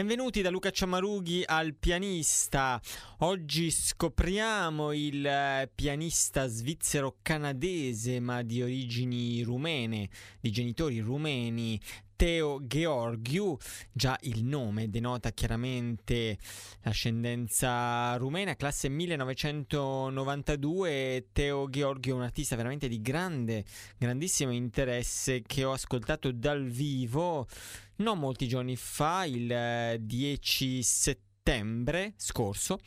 Benvenuti da Luca Ciamarughi al pianista. Oggi scopriamo il eh, pianista svizzero-canadese ma di origini rumene, di genitori rumeni, Teo Georgiou, già il nome denota chiaramente l'ascendenza rumena, classe 1992, Teo Georgiou è un artista veramente di grande, grandissimo interesse che ho ascoltato dal vivo non molti giorni fa, il 10 eh, settembre scorso,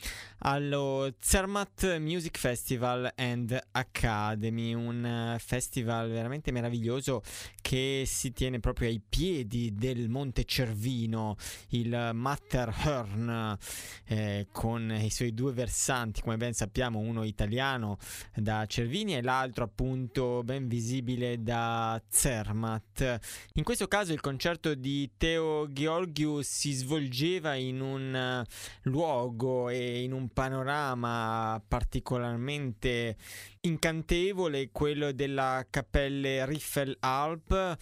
allo Zermatt Music Festival and Academy, un eh, festival veramente meraviglioso che si tiene proprio ai piedi del Monte Cervino, il Matterhorn, eh, con i suoi due versanti, come ben sappiamo, uno italiano da Cervini e l'altro appunto ben visibile da Zermatt. In questo caso il concerto di Teo Georgiou si svolgeva in un eh, luogo e in un panorama particolarmente incantevole, quello della Cappelle Riffelalp.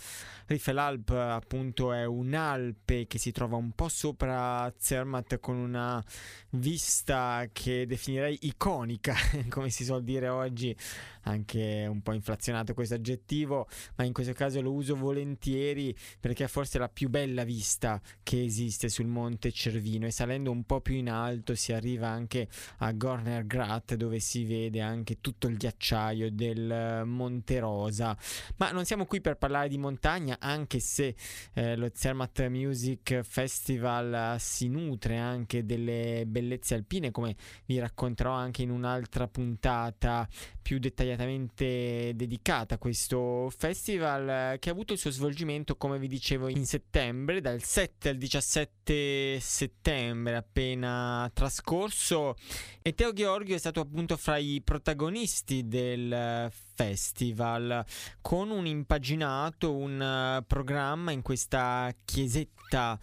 Riffelalp appunto è un'Alpe che si trova un po' sopra Zermatt con una vista che definirei iconica, come si suol dire oggi, anche un po' inflazionato questo aggettivo, ma in questo caso lo uso volentieri perché è forse la più bella vista che esiste sul monte Cervino e salendo un po' più in alto si arriva anche a Gorner Grat dove si vede anche tutto il ghiacciaio del Monte Rosa. Ma non siamo qui per parlare di montagna, anche se eh, lo Zermatt Music Festival si nutre anche delle bellezze alpine, come vi racconterò anche in un'altra puntata più dettagliatamente dedicata a questo festival che ha avuto il suo svolgimento, come vi dicevo, in settembre, dal 7 al 17 settembre appena trascorso e Teo Gheorghi è stato appunto fra i protagonisti del festival con un impaginato, un programma in questa chiesetta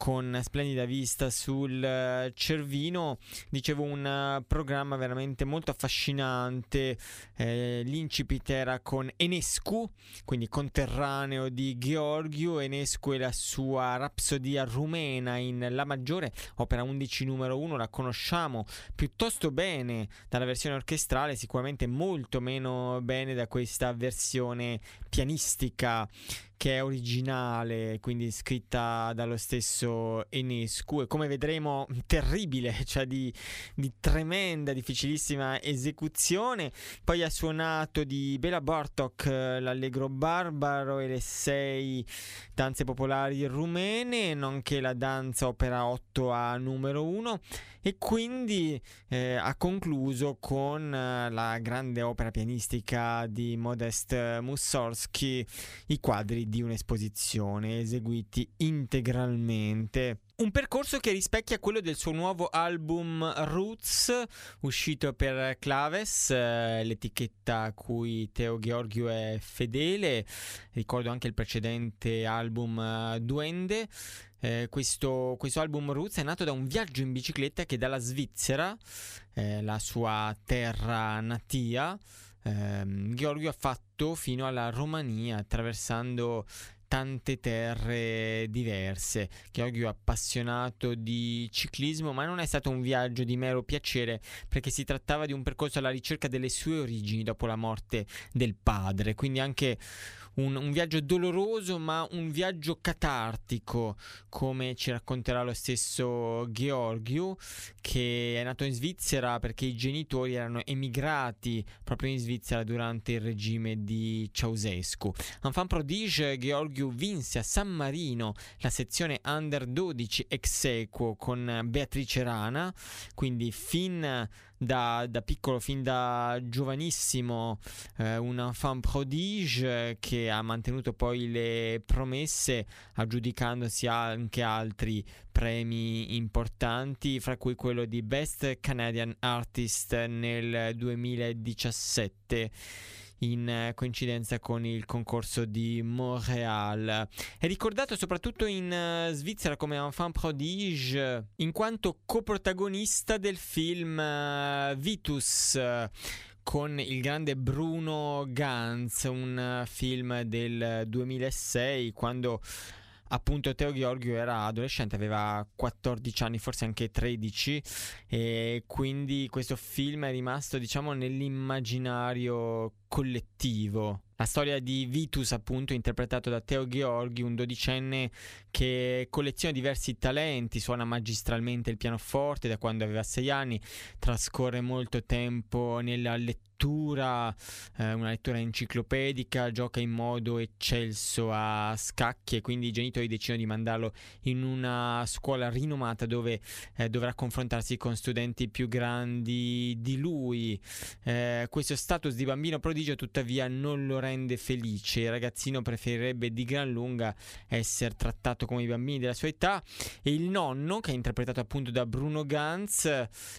con splendida vista sul eh, Cervino, dicevo un eh, programma veramente molto affascinante, eh, l'incipit era con Enescu, quindi conterraneo di Gheorghiu, Enescu e la sua rapsodia rumena in La maggiore, opera 11 numero 1, la conosciamo piuttosto bene dalla versione orchestrale, sicuramente molto meno bene da questa versione pianistica che è originale, quindi scritta dallo stesso Enescu. E come vedremo terribile, cioè di, di, tremenda, difficilissima esecuzione. Poi ha suonato di Bela Bartok l'Allegro Barbaro e le sei danze popolari rumene, nonché la danza opera 8 a numero 1 e quindi eh, ha concluso con eh, la grande opera pianistica di Modest Mussorgsky, i quadri di un'esposizione eseguiti integralmente Un percorso che rispecchia quello del suo nuovo album Roots, uscito per Claves, eh, l'etichetta a cui Teo Gheorghiu è fedele. Ricordo anche il precedente album uh, Duende. Eh, questo, questo, album Roots è nato da un viaggio in bicicletta che dalla Svizzera, eh, la sua terra natia, ehm, Gheorghiu ha fatto fino alla Romania, attraversando tante terre diverse. Gheorghiu è appassionato di ciclismo, ma non è stato un viaggio di mero piacere perché si trattava di un percorso alla ricerca delle sue origini dopo la morte del padre, quindi anche un, un, viaggio doloroso ma un viaggio catartico come ci racconterà lo stesso Georgiou che è nato in Svizzera perché i genitori erano emigrati proprio in Svizzera durante il regime di Ceausescu. Enfant prodige Georgiou vinse a San Marino la sezione under 12 ex equo con Beatrice Rana quindi fin da, da piccolo, fin da giovanissimo, eh, un enfant prodige che ha mantenuto poi le promesse aggiudicandosi anche altri premi importanti, fra cui quello di Best Canadian Artist nel 2017 in eh, coincidenza con il concorso di Montreal. È ricordato soprattutto in uh, Svizzera come enfant prodige in quanto coprotagonista del film uh, Vitus. Con il grande Bruno Ganz, un film del 2006 quando appunto Teo Giorgio era adolescente, aveva 14 anni, forse anche 13 e quindi questo film è rimasto diciamo nell'immaginario collettivo. La storia di Vitus, appunto, interpretato da Teo Gheorghi, un dodicenne che colleziona diversi talenti, suona magistralmente il pianoforte da quando aveva sei anni, trascorre molto tempo nella lettura lettura, eh, una lettura enciclopedica, gioca in modo eccelso a scacchi e quindi i genitori decidono di mandarlo in una scuola rinomata dove eh, dovrà confrontarsi con studenti più grandi di lui. Eh, questo status di bambino prodigio tuttavia non lo rende felice, il ragazzino preferirebbe di gran lunga essere trattato come i bambini della sua età e il nonno, che è interpretato appunto da Bruno Ganz,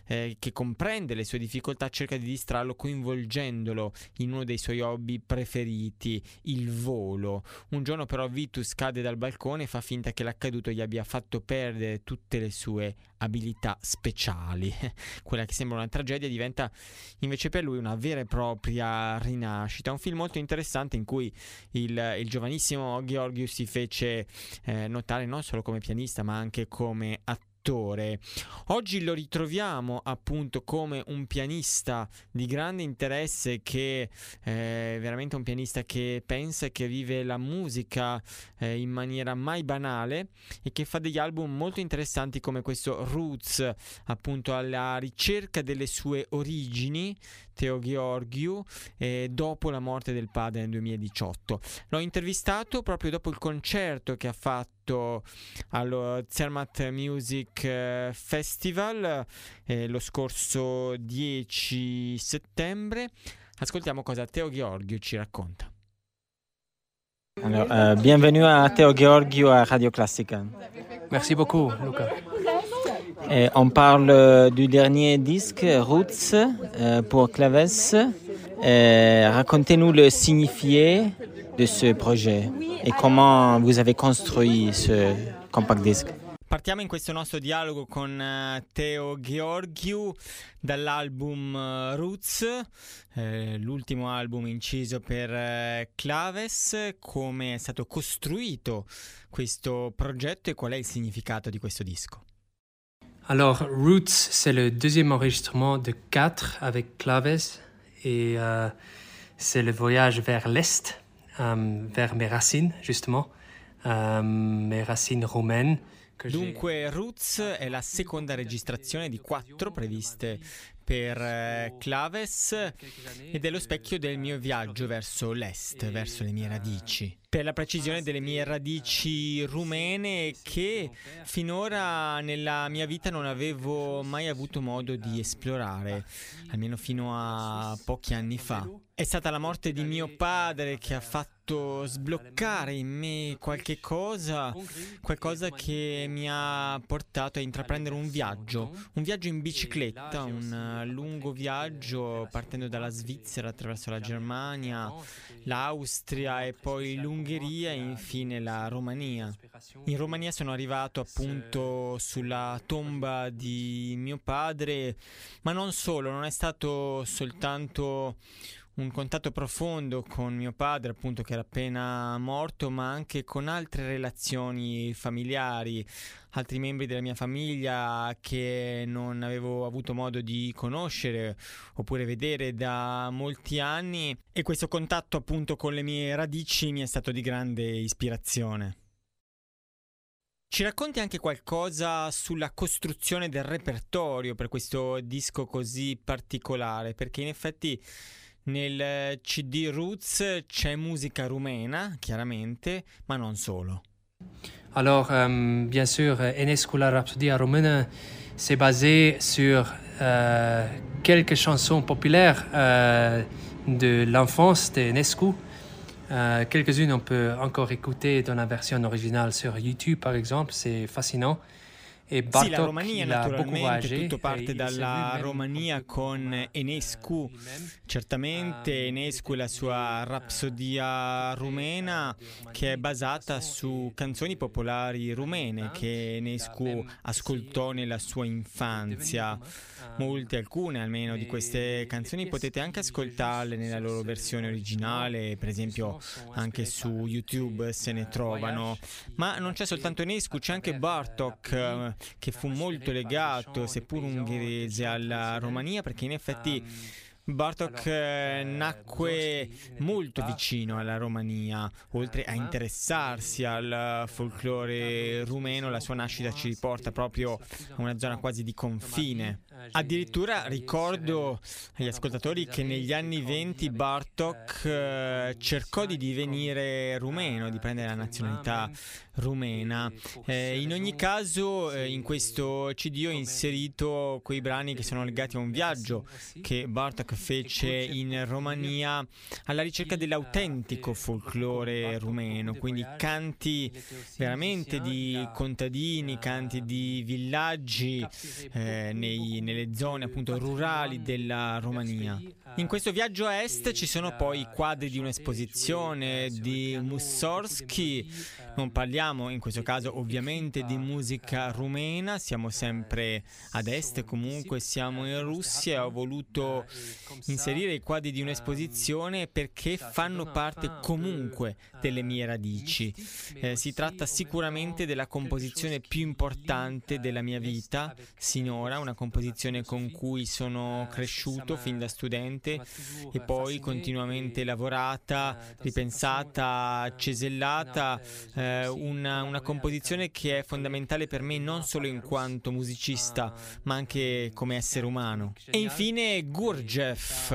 eh, che comprende le sue difficoltà, cerca di distrarlo coinvolgendo coinvolgendolo in uno dei suoi hobby preferiti, il volo. Un giorno però Vitus cade dal balcone e fa finta che l'accaduto gli abbia fatto perdere tutte le sue abilità speciali. Quella che sembra una tragedia diventa invece per lui una vera e propria rinascita. Un film molto interessante in cui il, il giovanissimo Georgiou si fece eh, notare non solo come pianista ma anche come attore attore. Oggi lo ritroviamo appunto come un pianista di grande interesse che è veramente un pianista che pensa e che vive la musica eh, in maniera mai banale e che fa degli album molto interessanti come questo Roots, appunto alla ricerca delle sue origini, Teo Gheorghiu, eh, dopo la morte del padre nel 2018. L'ho intervistato proprio dopo il concerto che ha fatto allo Zermatt Music eh, Festival eh, lo scorso 10 settembre. Ascoltiamo cosa Teo Gheorghiu ci racconta. Alors, euh, bienvenue à Théo Georgiou à Radio Classica. Merci beaucoup, Luca. Et on parle du dernier disque, Roots, euh, pour Claves. Racontez-nous le signifié de ce projet et comment vous avez construit ce compact disque. Partiamo in questo nostro dialogo con uh, Teo Gheorghiu dall'album uh, Roots, eh, l'ultimo album inciso per uh, Claves, come è stato costruito questo progetto e qual è il significato di questo disco. Alors, Roots, c'est le deuxième enregistrement de quatre avec Claves et euh, c'est le voyage vers l'Est, euh, vers mes racines, justement, euh, mes racines romaines. Dunque, Roots è la seconda registrazione di quattro previste per eh, Claves ed è lo specchio del mio viaggio verso l'est, verso le mie radici. Per la precisione delle mie radici rumene che finora nella mia vita non avevo mai avuto modo di esplorare, almeno fino a pochi anni fa. È stata la morte di mio padre che ha fatto sbloccare in me qualche cosa, qualcosa che mi ha portato a intraprendere un viaggio, un viaggio in bicicletta, un lungo viaggio partendo dalla Svizzera attraverso la Germania, l'Austria e poi l'Ungheria e infine la Romania. In Romania sono arrivato appunto sulla tomba di mio padre, ma non solo, non è stato soltanto un contatto profondo con mio padre, appunto, che era appena morto, ma anche con altre relazioni familiari, altri membri della mia famiglia che non avevo avuto modo di conoscere oppure vedere da molti anni e questo contatto appunto con le mie radici mi è stato di grande ispirazione. Ci racconti anche qualcosa sulla costruzione del repertorio per questo disco così particolare, perché in effetti nel CD Roots c'è musica rumena, chiaramente, ma non solo. Alors, euh, bien sûr, Enescu la Rhapsodie roumaine, c'est basé sur euh, quelques chansons populaires euh, de l'enfance d'Enescu. Quelques-unes on peut encore écouter dans la version originale sur YouTube, par exemple, c'est fascinant. E Bartok, sì, la Romania naturalmente, tutto parte dalla Romania con Enescu, certamente Enescu e la sua rapsodia rumena che è basata su canzoni popolari rumene che Enescu ascoltò nella sua infanzia. Molte, alcune almeno di queste canzoni potete anche ascoltarle nella loro versione originale, per esempio anche su YouTube se ne trovano. Ma non c'è soltanto Enescu, c'è anche Bartok che fu molto legato, seppur ungherese, alla Romania, perché in effetti Bartok eh, nacque molto vicino alla Romania, oltre a interessarsi al folklore rumeno, la sua nascita ci riporta proprio a una zona quasi di confine. Addirittura ricordo agli ascoltatori che negli anni 20 Bartok eh, cercò di divenire rumeno, di prendere la nazionalità rumena. Eh, in ogni caso, eh, in questo CD ho inserito quei brani che sono legati a un viaggio che Bartok fece in Romania alla ricerca dell'autentico folklore rumeno, quindi canti veramente di contadini, canti di villaggi nei, nelle zone appunto rurali della Romania. In questo viaggio a est ci sono poi quadri di un'esposizione di Mussorgsky, non parliamo in questo caso ovviamente di musica rumena, siamo sempre ad est comunque, siamo in Russia e ho voluto inserire i quadri di un'esposizione perché fanno parte comunque delle mie radici. Eh, si tratta sicuramente della composizione più importante della mia vita sinora, una composizione con cui sono cresciuto fin da studente e poi continuamente lavorata, ripensata, cesellata, eh, una, una, composizione che è fondamentale per me non solo in quanto musicista ma anche come essere umano. E infine Gurdjieff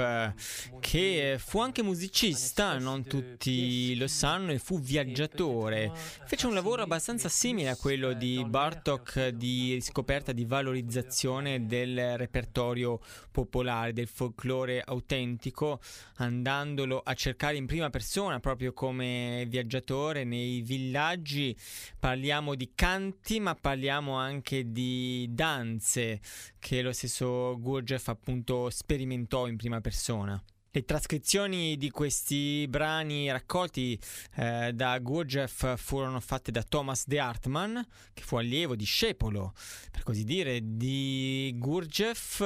che fu anche musicista, non tutti lo sanno, e fu viaggiatore. Fece un lavoro abbastanza simile a quello di Bartok di scoperta di valorizzazione del repertorio popolare, del folklore autentico, andandolo a cercare in prima persona, proprio come viaggiatore nei villaggi. Parliamo di canti, ma parliamo anche di danze che lo stesso Gurdjieff appunto sperimentò in prima persona. Le trascrizioni di questi brani raccolti eh, da Gurdjieff furono fatte da Thomas de Hartmann, che fu allievo, discepolo, per così dire, di Gurdjieff.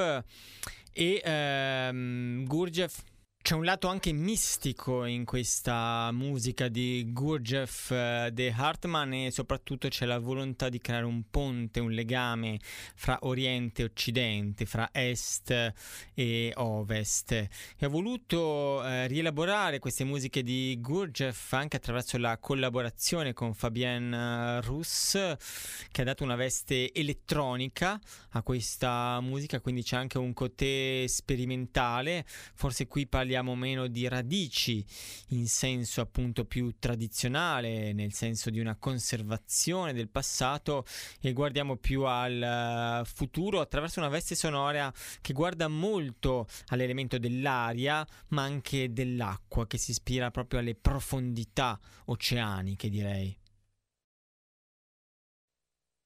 E ehm, Gurdjieff C'è un lato anche mistico in questa musica di Gurdjieff uh, de Hartmann e soprattutto c'è la volontà di creare un ponte, un legame fra Oriente e Occidente, fra Est e Ovest. E ha voluto uh, rielaborare queste musiche di Gurdjieff anche attraverso la collaborazione con Fabien Rousse che ha dato una veste elettronica a questa musica, quindi c'è anche un côté sperimentale, forse qui parliamo parliamo meno di radici in senso appunto più tradizionale, nel senso di una conservazione del passato e guardiamo più al eh, futuro attraverso una veste sonora che guarda molto all'elemento dell'aria ma anche dell'acqua che si ispira proprio alle profondità oceaniche direi.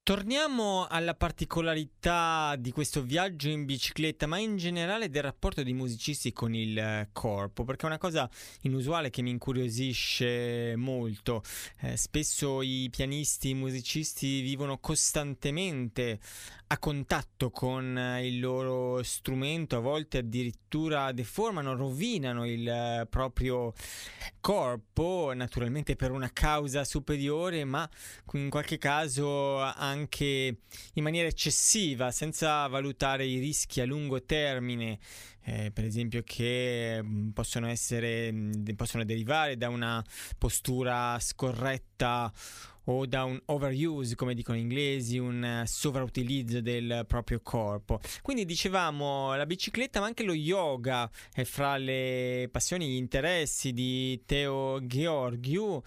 Torniamo alla particolarità di questo viaggio in bicicletta, ma in generale del rapporto dei musicisti con il eh, corpo, perché è una cosa inusuale che mi incuriosisce molto. Eh, spesso i pianisti, i musicisti vivono costantemente a contatto con eh, il loro strumento, a volte addirittura deformano, rovinano il eh, proprio corpo, naturalmente per una causa superiore, ma in qualche caso anche in maniera eccessiva, senza valutare i rischi a lungo termine. Eh, per esempio che mm, possono essere mm, possono derivare da una postura scorretta o da un overuse, come dicono gli inglesi, un eh, sovrautilizzo del proprio corpo. Quindi dicevamo la bicicletta, ma anche lo yoga è fra le passioni e gli interessi di Teo Georgiou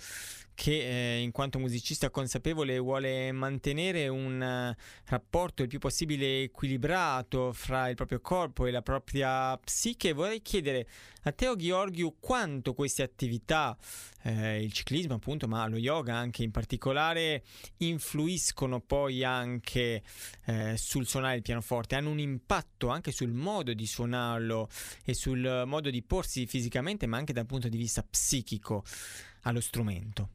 che eh, in quanto musicista consapevole vuole mantenere un uh, rapporto il più possibile equilibrato fra il proprio corpo e la propria psiche, vorrei chiedere a Teo Gheorghiu quanto queste attività, eh, il ciclismo appunto, ma lo yoga anche in particolare, influiscono poi anche eh, sul suonare il pianoforte, hanno un impatto anche sul modo di suonarlo e sul modo di porsi fisicamente, ma anche dal punto di vista psichico allo strumento.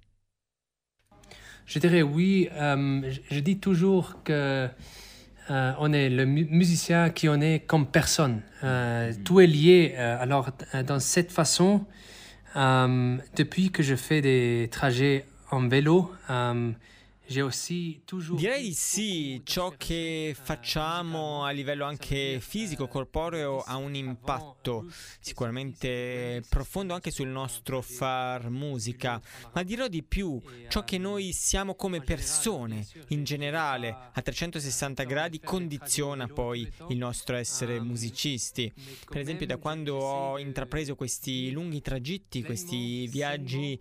Je dirais oui. Euh, je dis toujours que euh, on est le musicien qui on est comme personne. Euh, mm-hmm. Tout est lié. alors, dans cette façon, depuis que je fais des trajets en vélo, Direi di sì, ciò che facciamo a livello anche fisico, corporeo, ha un impatto sicuramente profondo anche sul nostro far musica, ma dirò di più, ciò che noi siamo come persone in generale a 360 gradi condiziona poi il nostro essere musicisti. Per esempio da quando ho intrapreso questi lunghi tragitti, questi viaggi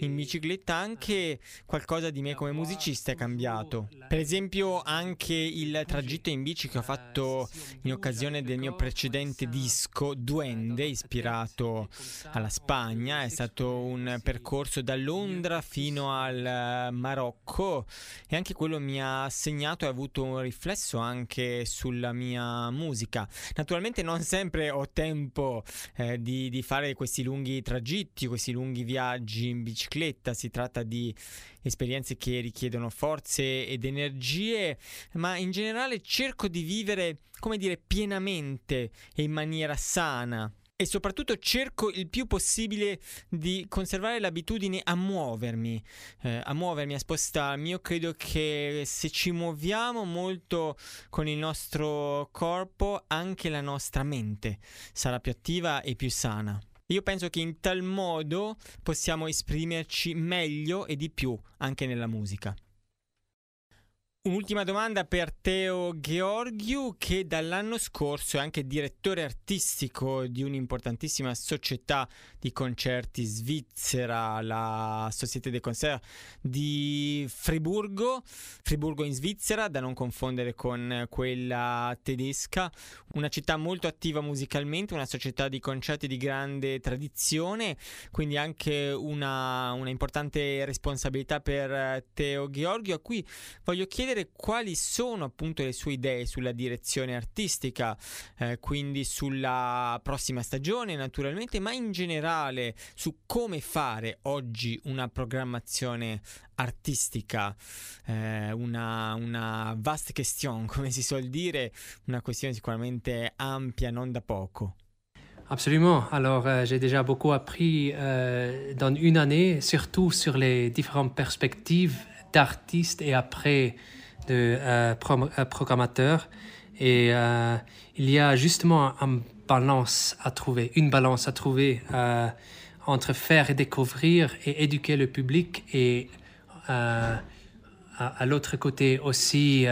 in bicicletta, anche qualcosa di me come musicista musicista è cambiato. Per esempio anche il tragitto in bici che ho fatto in occasione del mio precedente disco Duende, ispirato alla Spagna, è stato un percorso da Londra fino al Marocco e anche quello mi ha segnato e ha avuto un riflesso anche sulla mia musica. Naturalmente non sempre ho tempo eh, di, di fare questi lunghi tragitti, questi lunghi viaggi in bicicletta, si tratta di esperienze che richiedono forze ed energie, ma in generale cerco di vivere, come dire, pienamente e in maniera sana e soprattutto cerco il più possibile di conservare l'abitudine a muovermi, eh, a muovermi, a spostarmi. Io credo che se ci muoviamo molto con il nostro corpo, anche la nostra mente sarà più attiva e più sana. Io penso che in tal modo possiamo esprimerci meglio e di più anche nella musica. Un'ultima domanda per Teo Georgiou che dall'anno scorso è anche direttore artistico di un'importantissima società di concerti svizzera, la Société des Concerts di Friburgo, Friburgo in Svizzera, da non confondere con quella tedesca, una città molto attiva musicalmente, una società di concerti di grande tradizione, quindi anche una, una importante responsabilità per Teo Georgiou a cui voglio chiedere chiedere quali sono appunto le sue idee sulla direzione artistica, eh, quindi sulla prossima stagione naturalmente, ma in generale su come fare oggi una programmazione artistica, eh, una, una vast question come si suol dire, una questione sicuramente ampia, non da poco. Absolument. Alors, euh, j'ai déjà beaucoup appris euh, dans une année, surtout sur les différentes perspectives d'artistes et après de euh, programmateurs. Et il y a justement balance à trouver, une balance à trouver entre faire découvrir et éduquer le public et à, l'autre côté aussi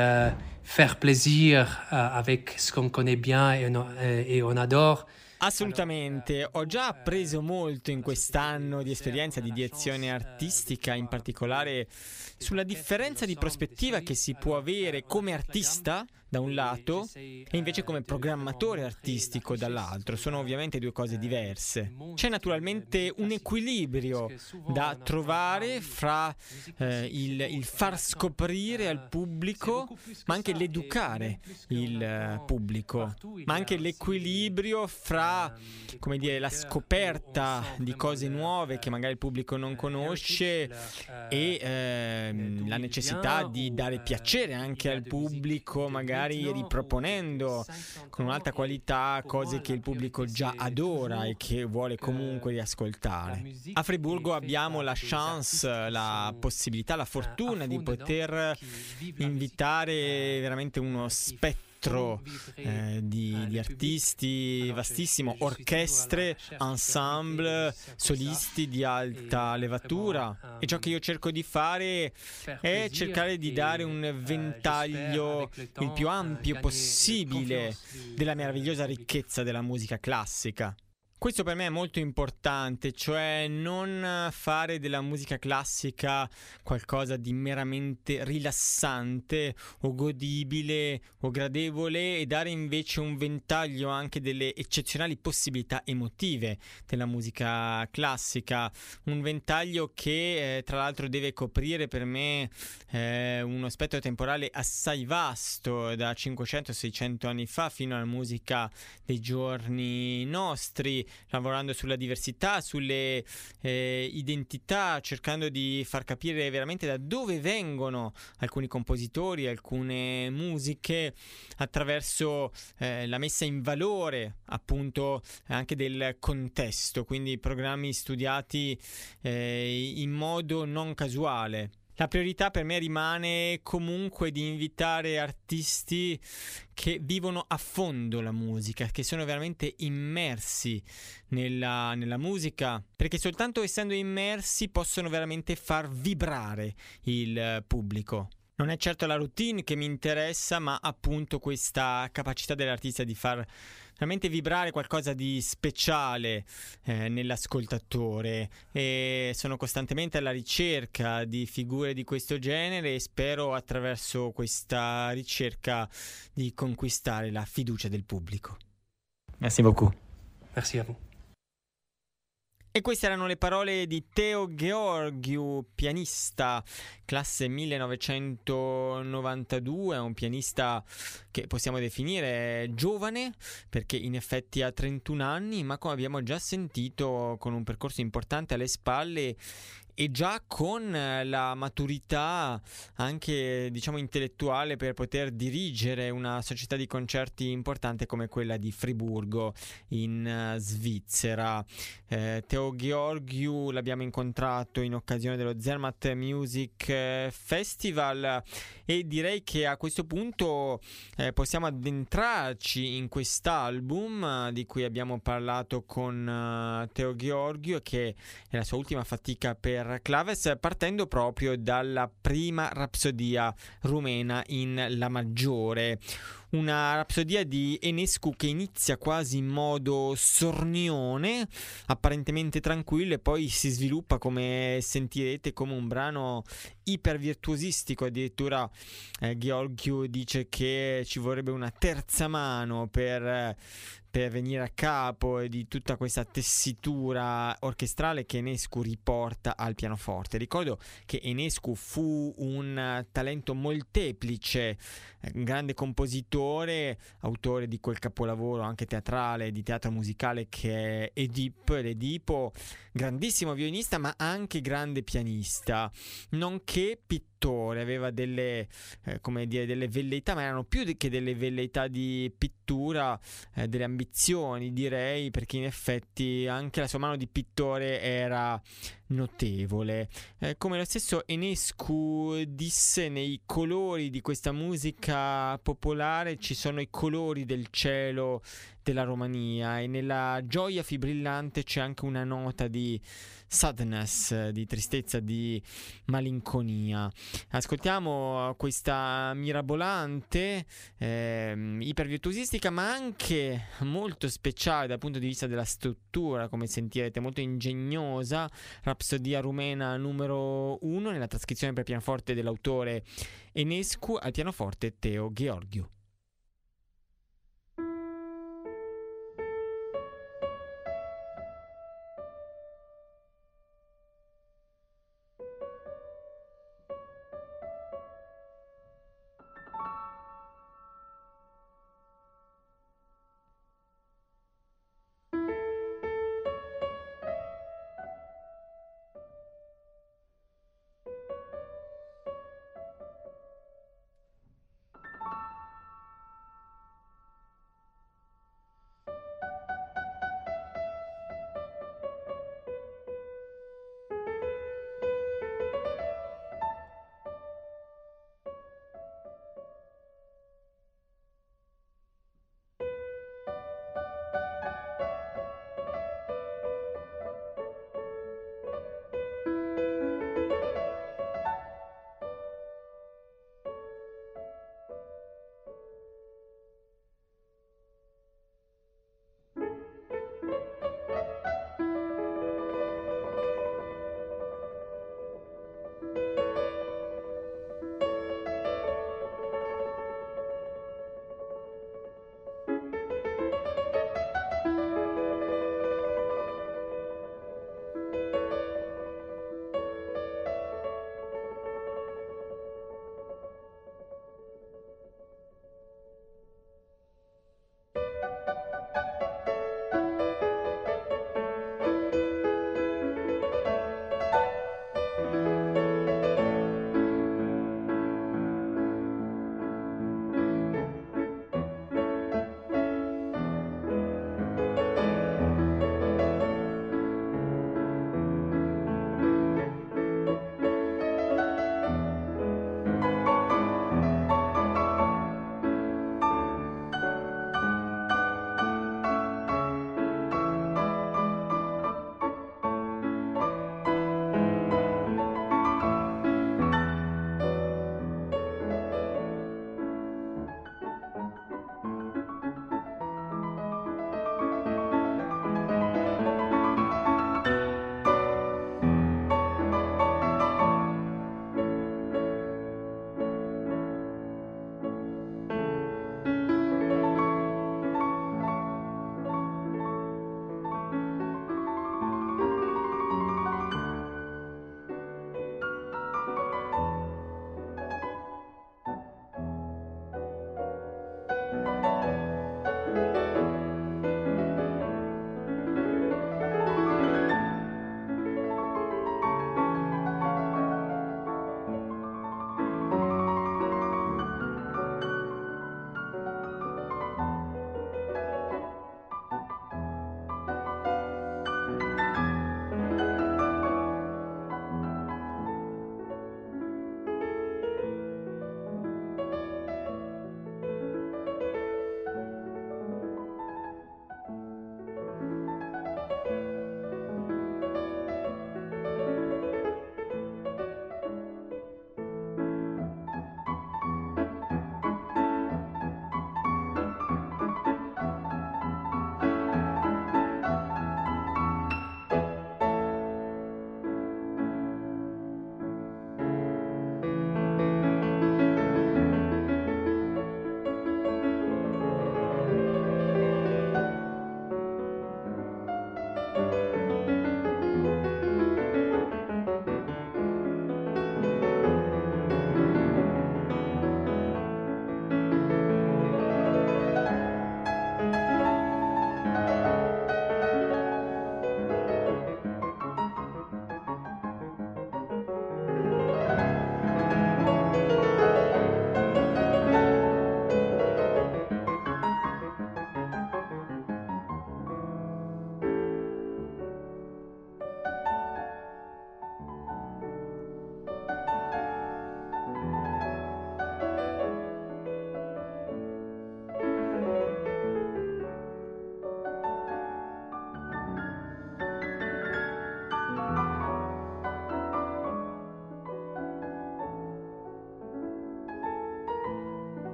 faire plaisir avec ce qu'on connaît bien et on adore. Assolutamente, ho già appreso molto in quest'anno di esperienza di direzione artistica, in particolare sulla differenza di prospettiva che si può avere come artista da un lato e invece come programmatore artistico dall'altro. Sono ovviamente due cose diverse. C'è naturalmente un equilibrio da trovare fra eh, il, il, far scoprire al pubblico, ma anche l'educare il uh, pubblico, ma anche l'equilibrio fra, come dire, la scoperta di cose nuove che magari il pubblico non conosce e eh, la necessità di dare piacere anche al pubblico, magari magari riproponendo con un'alta qualità cose che il pubblico già adora e che vuole comunque riascoltare. A Friburgo abbiamo la chance, la possibilità, la fortuna di poter invitare veramente uno spettro spettro eh, di, di, artisti vastissimo, orchestre, ensemble, solisti di alta levatura. E ciò che io cerco di fare è cercare di dare un ventaglio il più ampio possibile della meravigliosa ricchezza della musica classica. Questo per me è molto importante, cioè non fare della musica classica qualcosa di meramente rilassante o godibile o gradevole e dare invece un ventaglio anche delle eccezionali possibilità emotive della musica classica, un ventaglio che eh, tra l'altro deve coprire per me eh, uno spettro temporale assai vasto da 500-600 anni fa fino alla musica dei giorni nostri lavorando sulla diversità, sulle eh, identità, cercando di far capire veramente da dove vengono alcuni compositori, alcune musiche, attraverso eh, la messa in valore appunto anche del contesto, quindi programmi studiati eh, in modo non casuale. La priorità per me rimane comunque di invitare artisti che vivono a fondo la musica, che sono veramente immersi nella, nella, musica, perché soltanto essendo immersi possono veramente far vibrare il pubblico. Non è certo la routine che mi interessa, ma appunto questa capacità dell'artista di far veramente vibrare qualcosa di speciale eh, nell'ascoltatore e sono costantemente alla ricerca di figure di questo genere e spero attraverso questa ricerca di conquistare la fiducia del pubblico. Merci beaucoup. Merci a vous. E queste erano le parole di Teo Georgiou, pianista classe 1992, un pianista che possiamo definire giovane perché in effetti ha 31 anni, ma come abbiamo già sentito con un percorso importante alle spalle e già con eh, la maturità anche diciamo intellettuale per poter dirigere una società di concerti importante come quella di Friburgo in uh, Svizzera. Eh, Teo Georgiou l'abbiamo incontrato in occasione dello Zermatt Music eh, Festival e direi che a questo punto eh, possiamo addentrarci in quest'album di cui abbiamo parlato con uh, Teo Georgiou che è la sua ultima fatica per per Claves partendo proprio dalla prima rapsodia rumena in La maggiore una rapsodia di Enescu che inizia quasi in modo sornione, apparentemente tranquillo e poi si sviluppa come sentirete come un brano ipervirtuosistico, addirittura eh, Georgiou dice che ci vorrebbe una terza mano per per venire a capo di tutta questa tessitura orchestrale che Enescu riporta al pianoforte. Ricordo che Enescu fu un talento molteplice, un grande compositore, autore di quel capolavoro anche teatrale, di teatro musicale che è Edip, l'Edipo, grandissimo violinista ma anche grande pianista, nonché pittore aveva delle, eh, come dire, delle velleità, ma erano più che delle velleità di pittura, eh, delle ambizioni direi, perché in effetti anche la sua mano di pittore era notevole. Eh, come lo stesso Enescu disse, nei colori di questa musica popolare ci sono i colori del cielo della Romania e nella gioia fibrillante c'è anche una nota di sadness, di tristezza, di malinconia. Ascoltiamo questa mirabolante, eh, ipervirtuosistica, ma anche molto speciale dal punto di vista della struttura, come sentirete, molto ingegnosa, Rapsodia rumena numero 1 nella trascrizione per pianoforte dell'autore Enescu al pianoforte Teo Gheorghiu.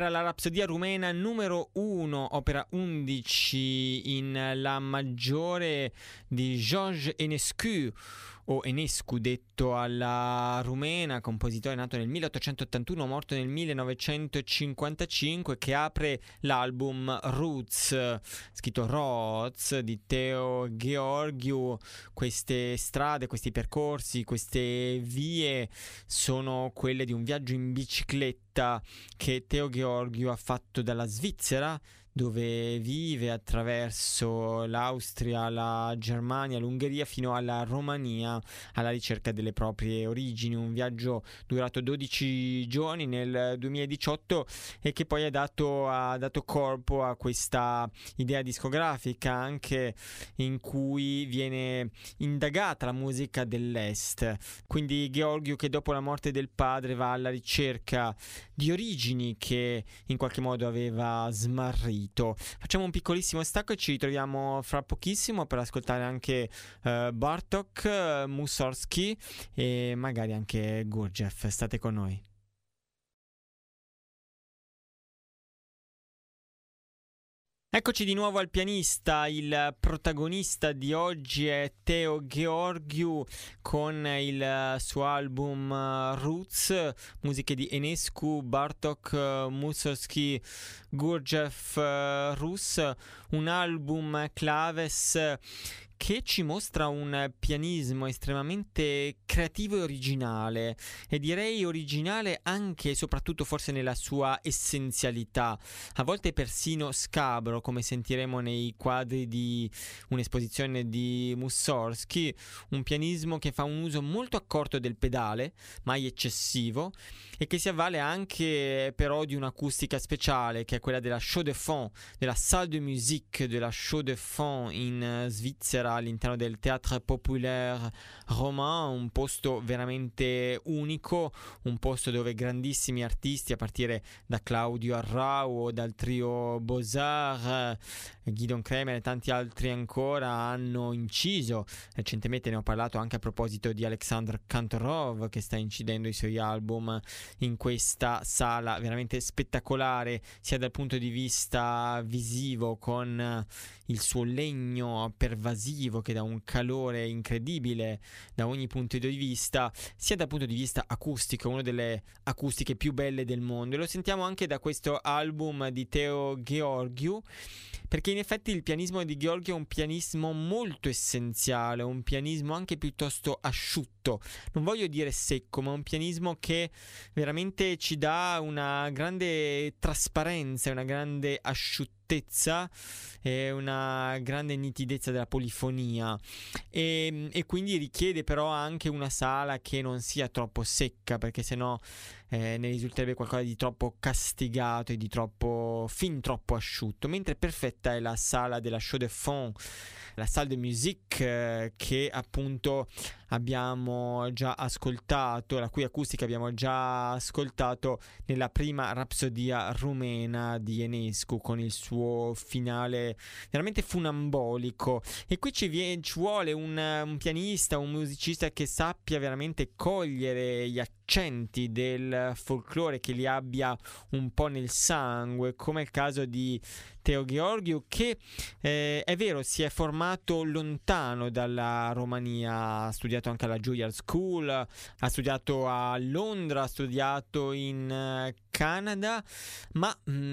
Era la Rapsodia rumena numero 1, opera 11 in La maggiore di Georges Enescu o Enescu detto alla rumena, compositore nato nel 1881, morto nel 1955, che apre l'album Roots, scritto Roots di Teo Georgiou. Queste strade, questi percorsi, queste vie sono quelle di un viaggio in bicicletta che Teo Georgiou ha fatto dalla Svizzera dove vive attraverso l'Austria, la Germania, l'Ungheria fino alla Romania alla ricerca delle proprie origini. Un viaggio durato 12 giorni nel 2018 e che poi ha dato, ha dato corpo a questa idea discografica anche in cui viene indagata la musica dell'Est. Quindi Georgiou che dopo la morte del padre va alla ricerca di origini che in qualche modo aveva smarrito. Facciamo un piccolissimo stacco e ci ritroviamo fra pochissimo per ascoltare anche uh, Bartok, Mussorgsky e magari anche Gurdjieff. State con noi. Eccoci di nuovo al pianista, il protagonista di oggi è Teo Georgiou con il suo album Roots, musiche di Enescu, Bartok, Mussorgsky, Gurdjieff, Rus, un album claves che ci mostra un pianismo estremamente creativo e originale e direi originale anche e soprattutto forse nella sua essenzialità, a volte persino scabro come sentiremo nei quadri di un'esposizione di Mussorgsky, un pianismo che fa un uso molto accorto del pedale, mai eccessivo e che si avvale anche però di un'acustica speciale che è quella della show de fond, della salle de musique della show de fond in Svizzera all'interno del Théâtre Populaire Romain, un posto veramente unico, un posto dove grandissimi artisti a partire da Claudio Arrau, dal trio Beaux-Arts, Guidon Kremer e tanti altri ancora hanno inciso. Recentemente ne ho parlato anche a proposito di Alexander Kantorov che sta incidendo i suoi album in questa sala veramente spettacolare sia dal punto di vista visivo con il suo legno pervasivo che dà un calore incredibile da ogni punto di vista, sia dal punto di vista acustico, una delle acustiche più belle del mondo. E lo sentiamo anche da questo album di Teo Georgiou perché in effetti il pianismo di Gheorghe è un pianismo molto essenziale, un pianismo anche piuttosto asciutto, non voglio dire secco, ma un pianismo che veramente ci dà una grande trasparenza, una grande asciuttura e una grande nitidezza della polifonia. E, e, quindi richiede però anche una sala che non sia troppo secca perché sennò eh, ne risulterebbe qualcosa di troppo castigato e di troppo fin troppo asciutto mentre perfetta è la sala della show de fond la salle de musique eh, che appunto abbiamo già ascoltato, la cui acustica abbiamo già ascoltato nella prima rapsodia rumena di Enescu con il suo finale veramente funambolico. E qui ci, viene, ci vuole un, un pianista, un musicista che sappia veramente cogliere gli accenti del folklore, che li abbia un po' nel sangue, come il caso di Teo Georgiou, che eh, è vero si è formato lontano dalla Romania, ha studiato anche alla Juilliard School, ha studiato a Londra, ha studiato in eh, Canada, ma, mh, mm,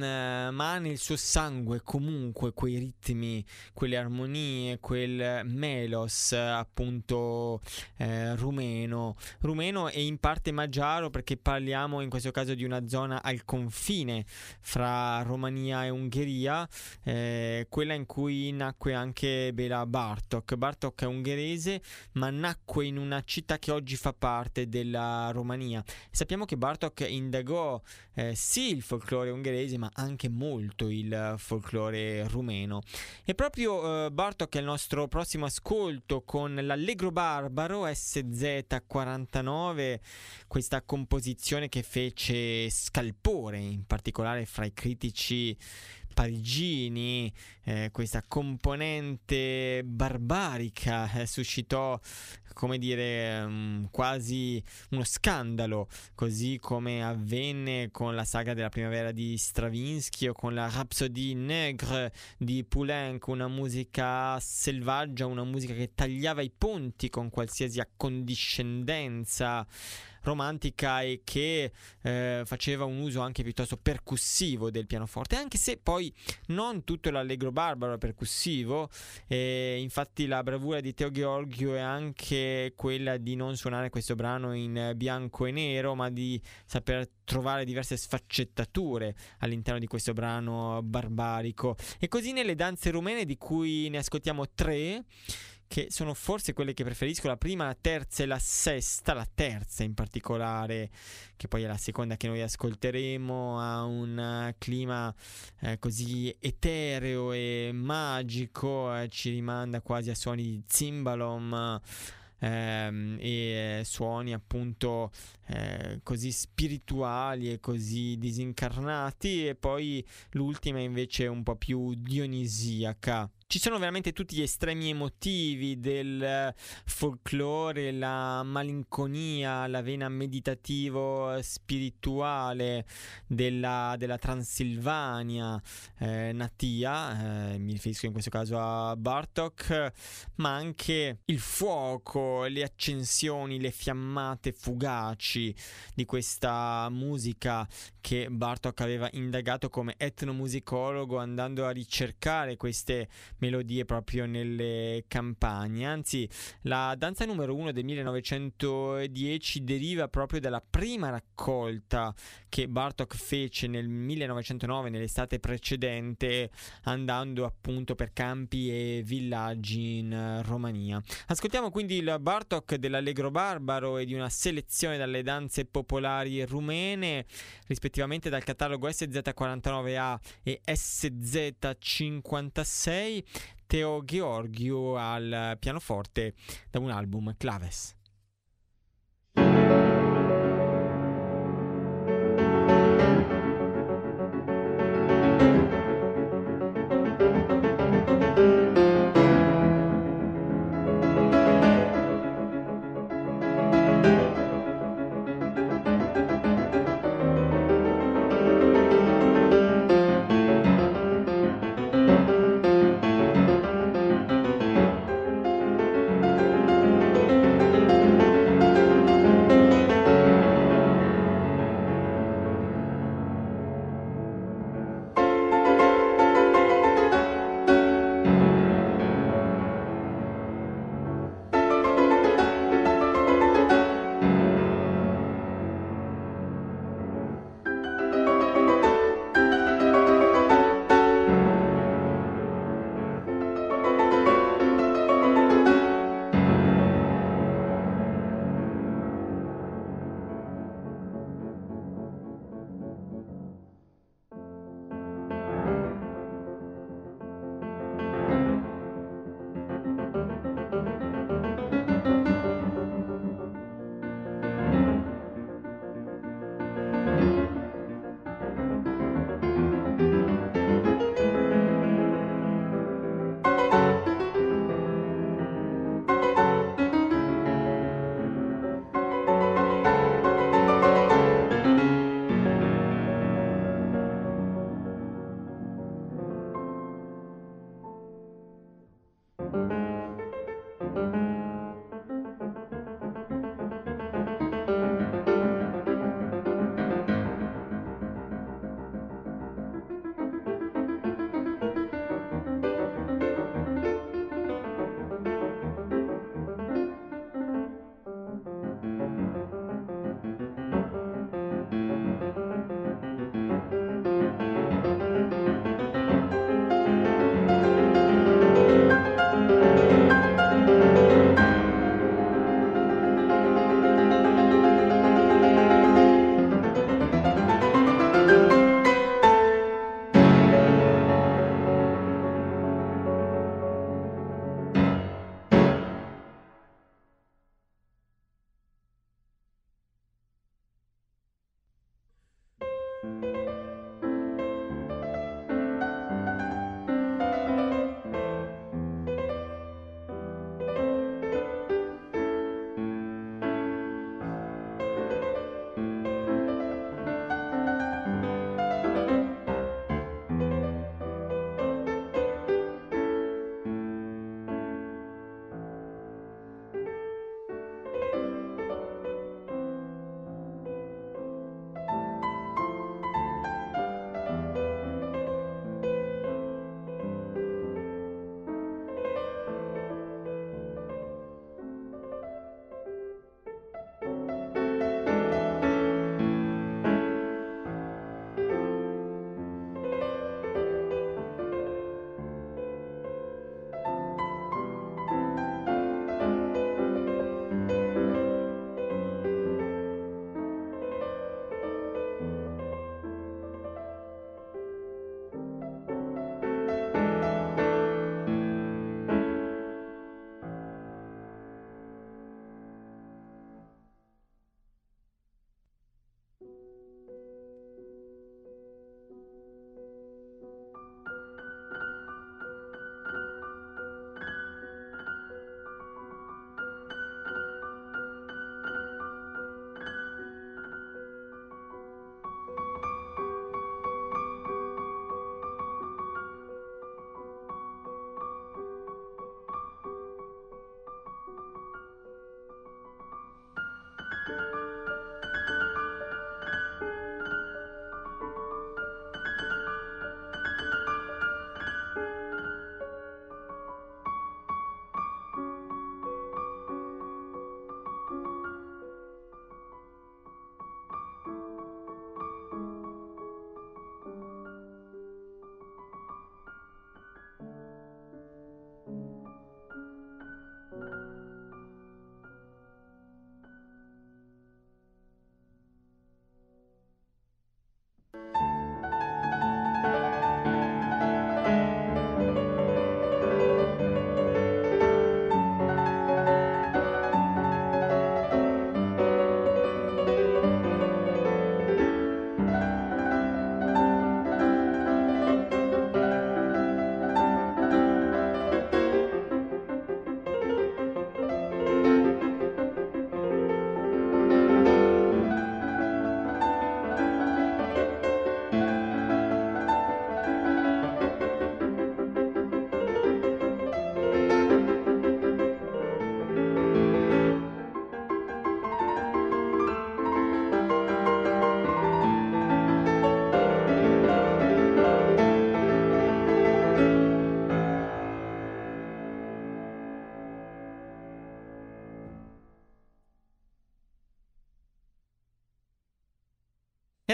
ma, ha nel suo sangue comunque quei ritmi, quelle armonie, quel melos appunto eh, rumeno, rumeno e in parte magiaro perché parliamo in questo caso di una zona al confine fra Romania e Ungheria, eh, quella in cui nacque anche Bela Bartok. Bartok è ungherese ma nacque in una città che oggi fa parte della Romania. Sappiamo che Bartok indagò eh, sì il folklore ungherese ma anche molto il folklore rumeno. E proprio eh, Bartok è il nostro prossimo ascolto con l'Allegro Barbaro SZ49, questa composizione che fece scalpore in particolare fra i critici parigini, eh, questa componente barbarica eh, suscitò come dire, um, quasi uno scandalo, così come avvenne con la saga della primavera di Stravinsky o con la Rhapsodie Negre di Poulenc, una musica selvaggia, una musica che tagliava i ponti con qualsiasi accondiscendenza romantica e che eh, faceva un uso anche piuttosto percussivo del pianoforte, anche se poi non tutto l'allegro barbaro è percussivo, eh, infatti la bravura di Teo Giorgio è anche quella di non suonare questo brano in bianco e nero, ma di saper trovare diverse sfaccettature all'interno di questo brano barbarico. E così nelle danze rumene di cui ne ascoltiamo tre, che sono forse quelle che preferisco, la prima, la terza e la sesta, la terza in particolare, che poi è la seconda che noi ascolteremo, ha un clima eh, così etereo e magico, eh, ci rimanda quasi a suoni di zimbalom. Ehm, e suoni appunto eh, così spirituali e così disincarnati e poi l'ultima invece è un po' più dionisiaca ci sono veramente tutti gli estremi emotivi del folklore, la malinconia, la vena meditativo spirituale della, della Transilvania eh, natia, eh, mi riferisco in questo caso a Bartok, ma anche il fuoco, le accensioni, le fiammate fugaci di questa musica che Bartok aveva indagato come etnomusicologo andando a ricercare queste melodie proprio nelle campagne. Anzi, la danza numero uno del 1910 deriva proprio dalla prima raccolta che Bartok fece nel 1909, nell'estate precedente, andando appunto per campi e villaggi in Romania. Ascoltiamo quindi il Bartok dell'Allegro Barbaro e di una selezione dalle danze popolari rumene, rispettivamente dal catalogo SZ49A e SZ56. Teo Georgiou al pianoforte da un album Claves.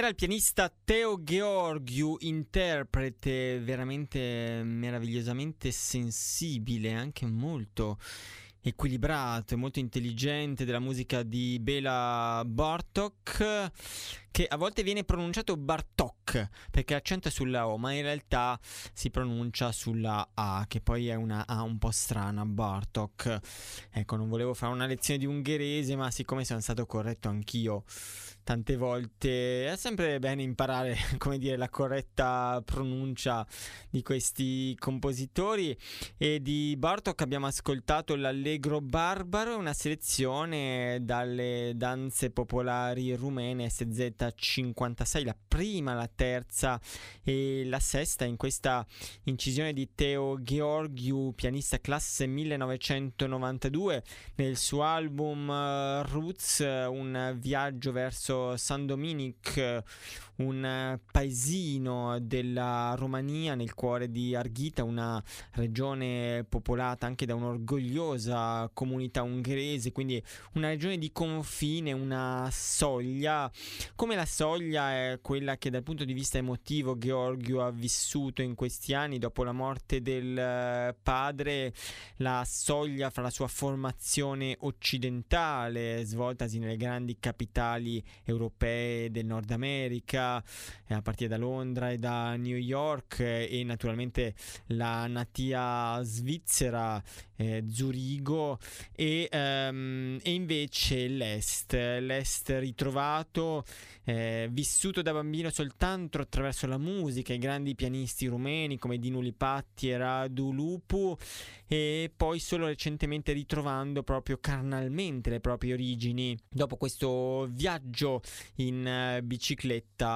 Era il pianista Teo Gheorghiu, interprete veramente meravigliosamente sensibile, anche molto equilibrato e molto intelligente della musica di Bela Bartok che a volte viene pronunciato Bartok perché l'accento è sulla O, ma in realtà si pronuncia sulla A, che poi è una A un po' strana, Bartok. Ecco, non volevo fare una lezione di ungherese, ma siccome sono stato corretto anch'io tante volte. È sempre bene imparare, come dire, la corretta pronuncia di questi compositori. E di Bartok abbiamo ascoltato l'Allegro Barbaro, una selezione dalle danze popolari rumene SZ56, la prima, la terza e la sesta in questa incisione di Teo Gheorghiu, pianista classe 1992 nel suo album uh, Roots, un viaggio verso San Dominic, un paesino della Romania nel cuore di Arghita, una regione popolata anche da un'orgogliosa comunità ungherese, quindi una regione di confine, una soglia, come la soglia è quella che dal punto di vista emotivo Georgio ha vissuto in questi anni dopo la morte del padre, la soglia fra la sua formazione occidentale svoltasi nelle grandi capitali europee del Nord America, a partire da Londra e da New York e naturalmente la natia svizzera eh, Zurigo e, um, e, invece l'Est, l'Est ritrovato, eh, vissuto da bambino soltanto attraverso la musica, i grandi pianisti rumeni come Dinu Lipatti e Radu Lupu e poi solo recentemente ritrovando proprio carnalmente le proprie origini. Dopo questo viaggio in uh,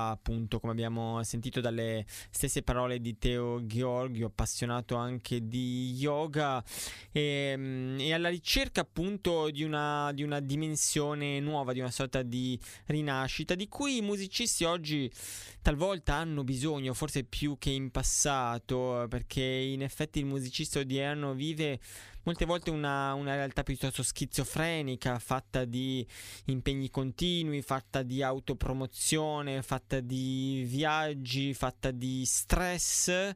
appunto come abbiamo sentito dalle stesse parole di Teo Gheorghi appassionato anche di yoga e, ehm, e alla ricerca appunto di una, di una dimensione nuova di una sorta di rinascita di cui i musicisti oggi talvolta hanno bisogno forse più che in passato perché in effetti il musicista odierno vive molte volte una, una, realtà piuttosto schizofrenica, fatta di impegni continui, fatta di autopromozione, fatta di viaggi, fatta di stress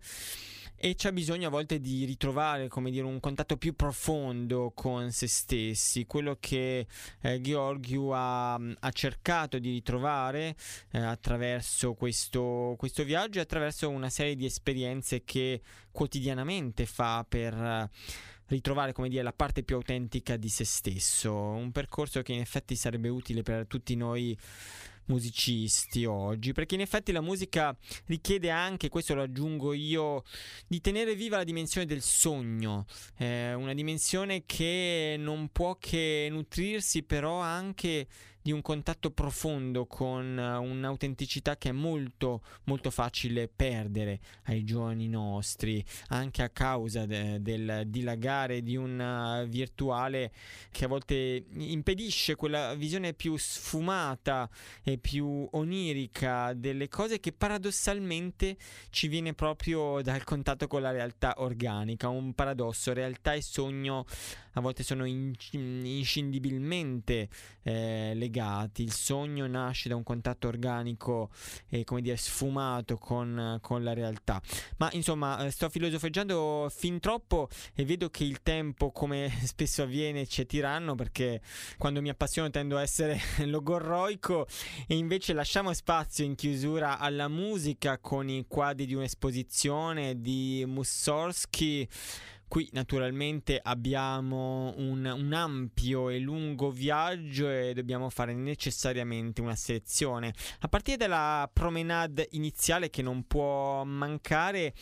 e c'è bisogno a volte di ritrovare, come dire, un contatto più profondo con se stessi, quello che eh, Gheorghiu ha, ha, cercato di ritrovare eh, attraverso questo, questo viaggio e attraverso una serie di esperienze che quotidianamente fa per eh, ritrovare come dire la parte più autentica di se stesso. Un percorso che in effetti sarebbe utile per tutti noi musicisti oggi, perché in effetti la musica richiede anche, questo lo aggiungo io, di tenere viva la dimensione del sogno, eh, una dimensione che non può che nutrirsi però anche di un contatto profondo con eh, un'autenticità che è molto molto facile perdere ai giovani nostri anche a causa de- del dilagare di un virtuale che a volte impedisce quella visione più sfumata e più onirica delle cose che paradossalmente ci viene proprio dal contatto con la realtà organica un paradosso realtà e sogno a volte sono in- inscindibilmente eh, legati. Il sogno nasce da un contatto organico e come dire sfumato con, con la realtà. Ma insomma eh, sto filosofeggiando fin troppo e vedo che il tempo come spesso avviene ci è tiranno perché quando mi appassiono tendo a essere logorroico. E invece lasciamo spazio in chiusura alla musica con i quadri di un'esposizione di Mussorgsky Qui naturalmente abbiamo un, un, ampio e lungo viaggio e dobbiamo fare necessariamente una selezione. A partire dalla promenade iniziale che non può mancare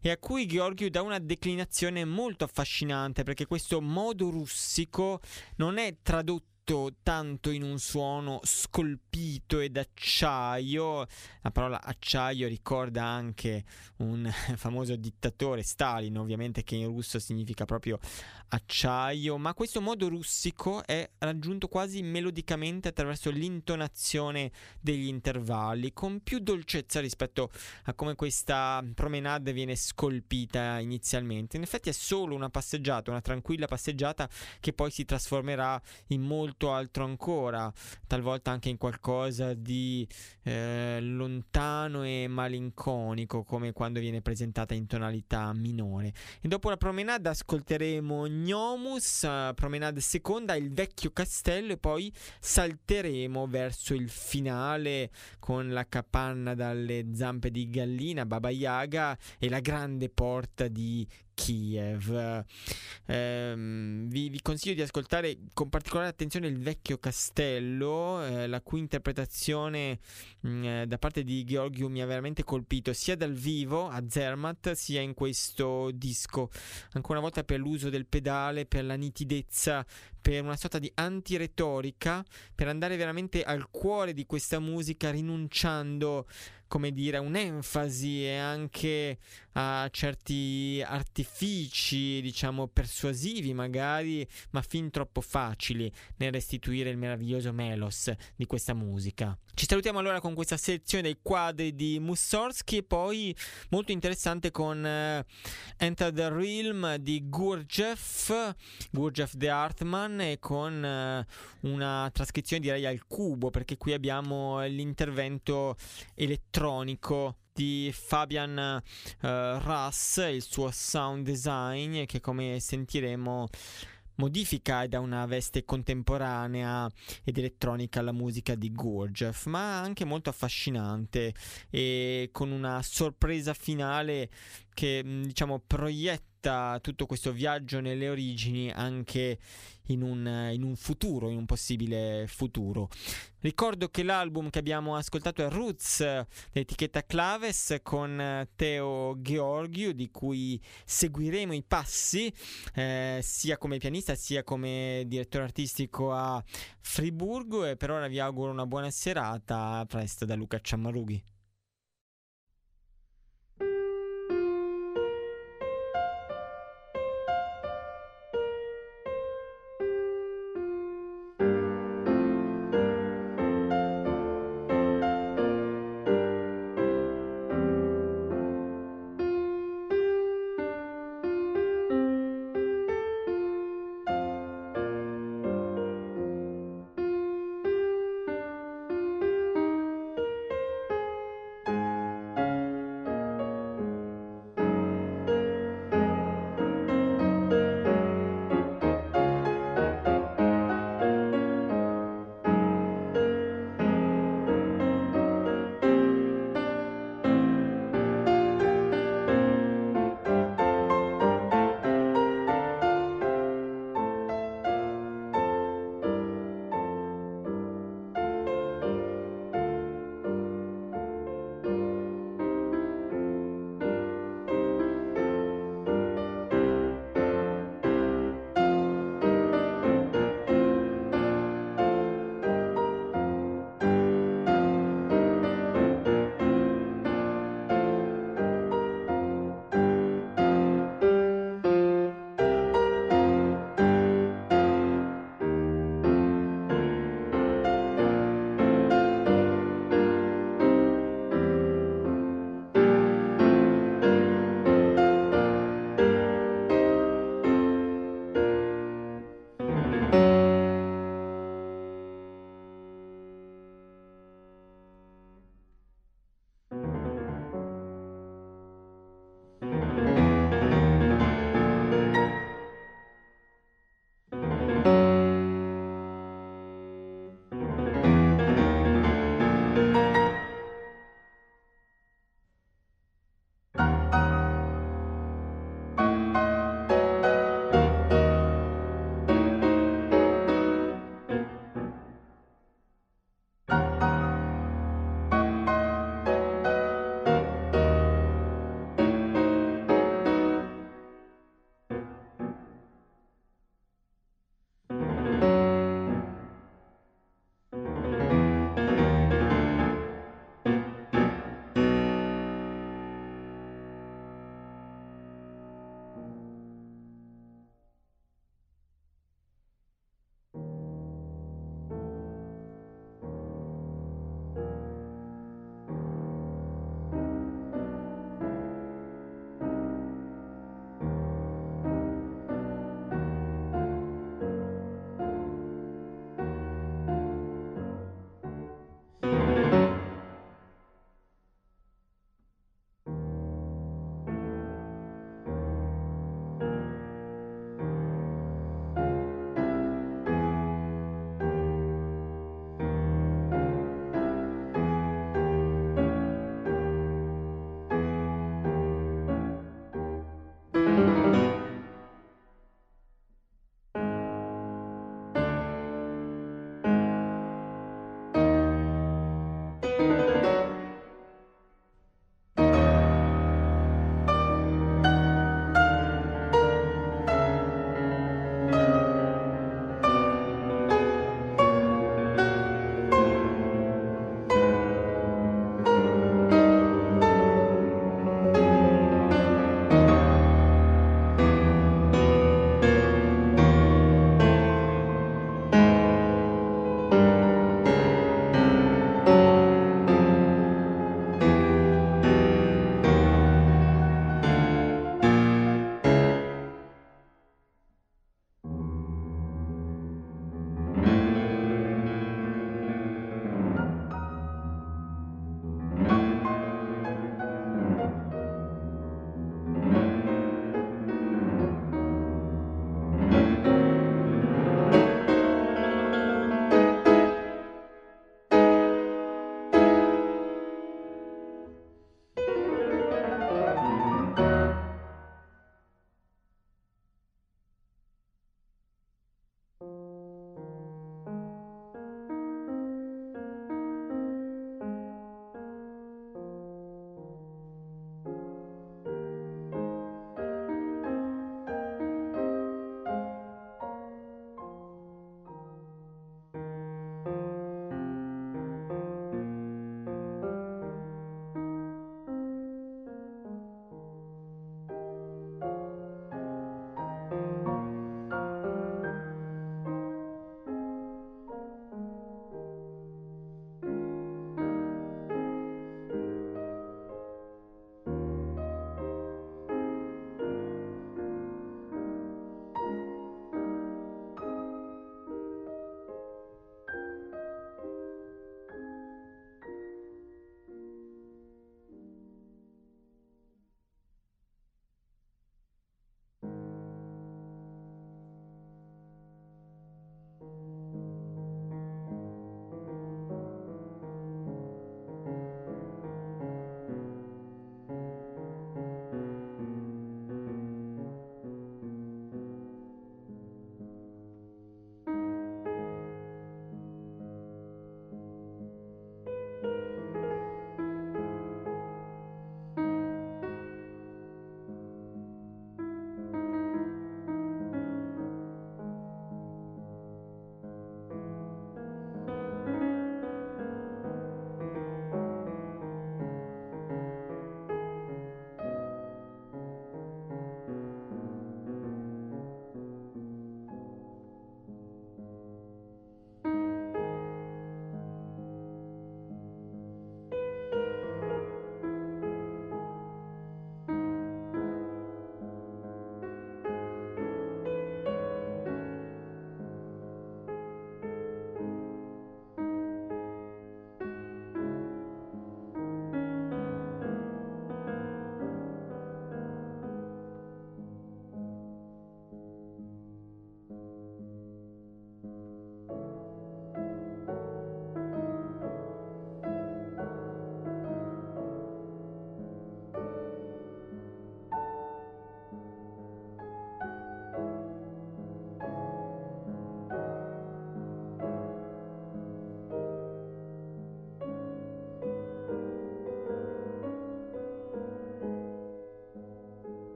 e a cui Georgiou dà una declinazione molto affascinante perché questo modo russico non è tradotto tanto in un suono scolpito ed acciaio. La parola acciaio ricorda anche un famoso dittatore, Stalin, ovviamente, che in russo significa proprio acciaio, ma questo modo russico è raggiunto quasi melodicamente attraverso l'intonazione degli intervalli, con più dolcezza rispetto a come questa promenade viene scolpita inizialmente. In effetti è solo una passeggiata, una tranquilla passeggiata che poi si trasformerà in molto molto altro ancora, talvolta anche in qualcosa di eh, lontano e malinconico, come quando viene presentata in tonalità minore. E dopo la promenade ascolteremo Gnomus, uh, promenade seconda, il vecchio castello e poi salteremo verso il finale con la capanna dalle zampe di gallina, Baba Yaga e la grande porta di Kiev. Eh, vi, vi, consiglio di ascoltare con particolare attenzione il vecchio castello, eh, la cui interpretazione mh, mm, eh, da parte di Georgiou mi ha veramente colpito sia dal vivo a Zermatt sia in questo disco. Ancora una volta per l'uso del pedale, per la nitidezza, per una sorta di antiretorica, per andare veramente al cuore di questa musica rinunciando come dire, un'enfasi e anche a certi artifici, diciamo, persuasivi magari, ma fin troppo facili nel restituire il meraviglioso melos di questa musica. Ci salutiamo allora con questa sezione dei quadri di Mussorgsky e poi molto interessante con uh, Enter the Realm di Gurdjieff, Gurdjieff The Artman e con uh, una trascrizione direi al cubo perché qui abbiamo l'intervento elettronico di Fabian uh, Russ, il suo sound design che come sentiremo modifica da una veste contemporanea ed elettronica alla musica di Gurdjieff, ma anche molto affascinante e con una sorpresa finale che diciamo proietta tutto questo viaggio nelle origini anche in un, in un, futuro, in un possibile futuro. Ricordo che l'album che abbiamo ascoltato è Roots dell'etichetta Claves con Teo Georgiou di cui seguiremo i passi eh, sia come pianista sia come direttore artistico a Friburgo e per ora vi auguro una buona serata, a presto da Luca Ciammarughi.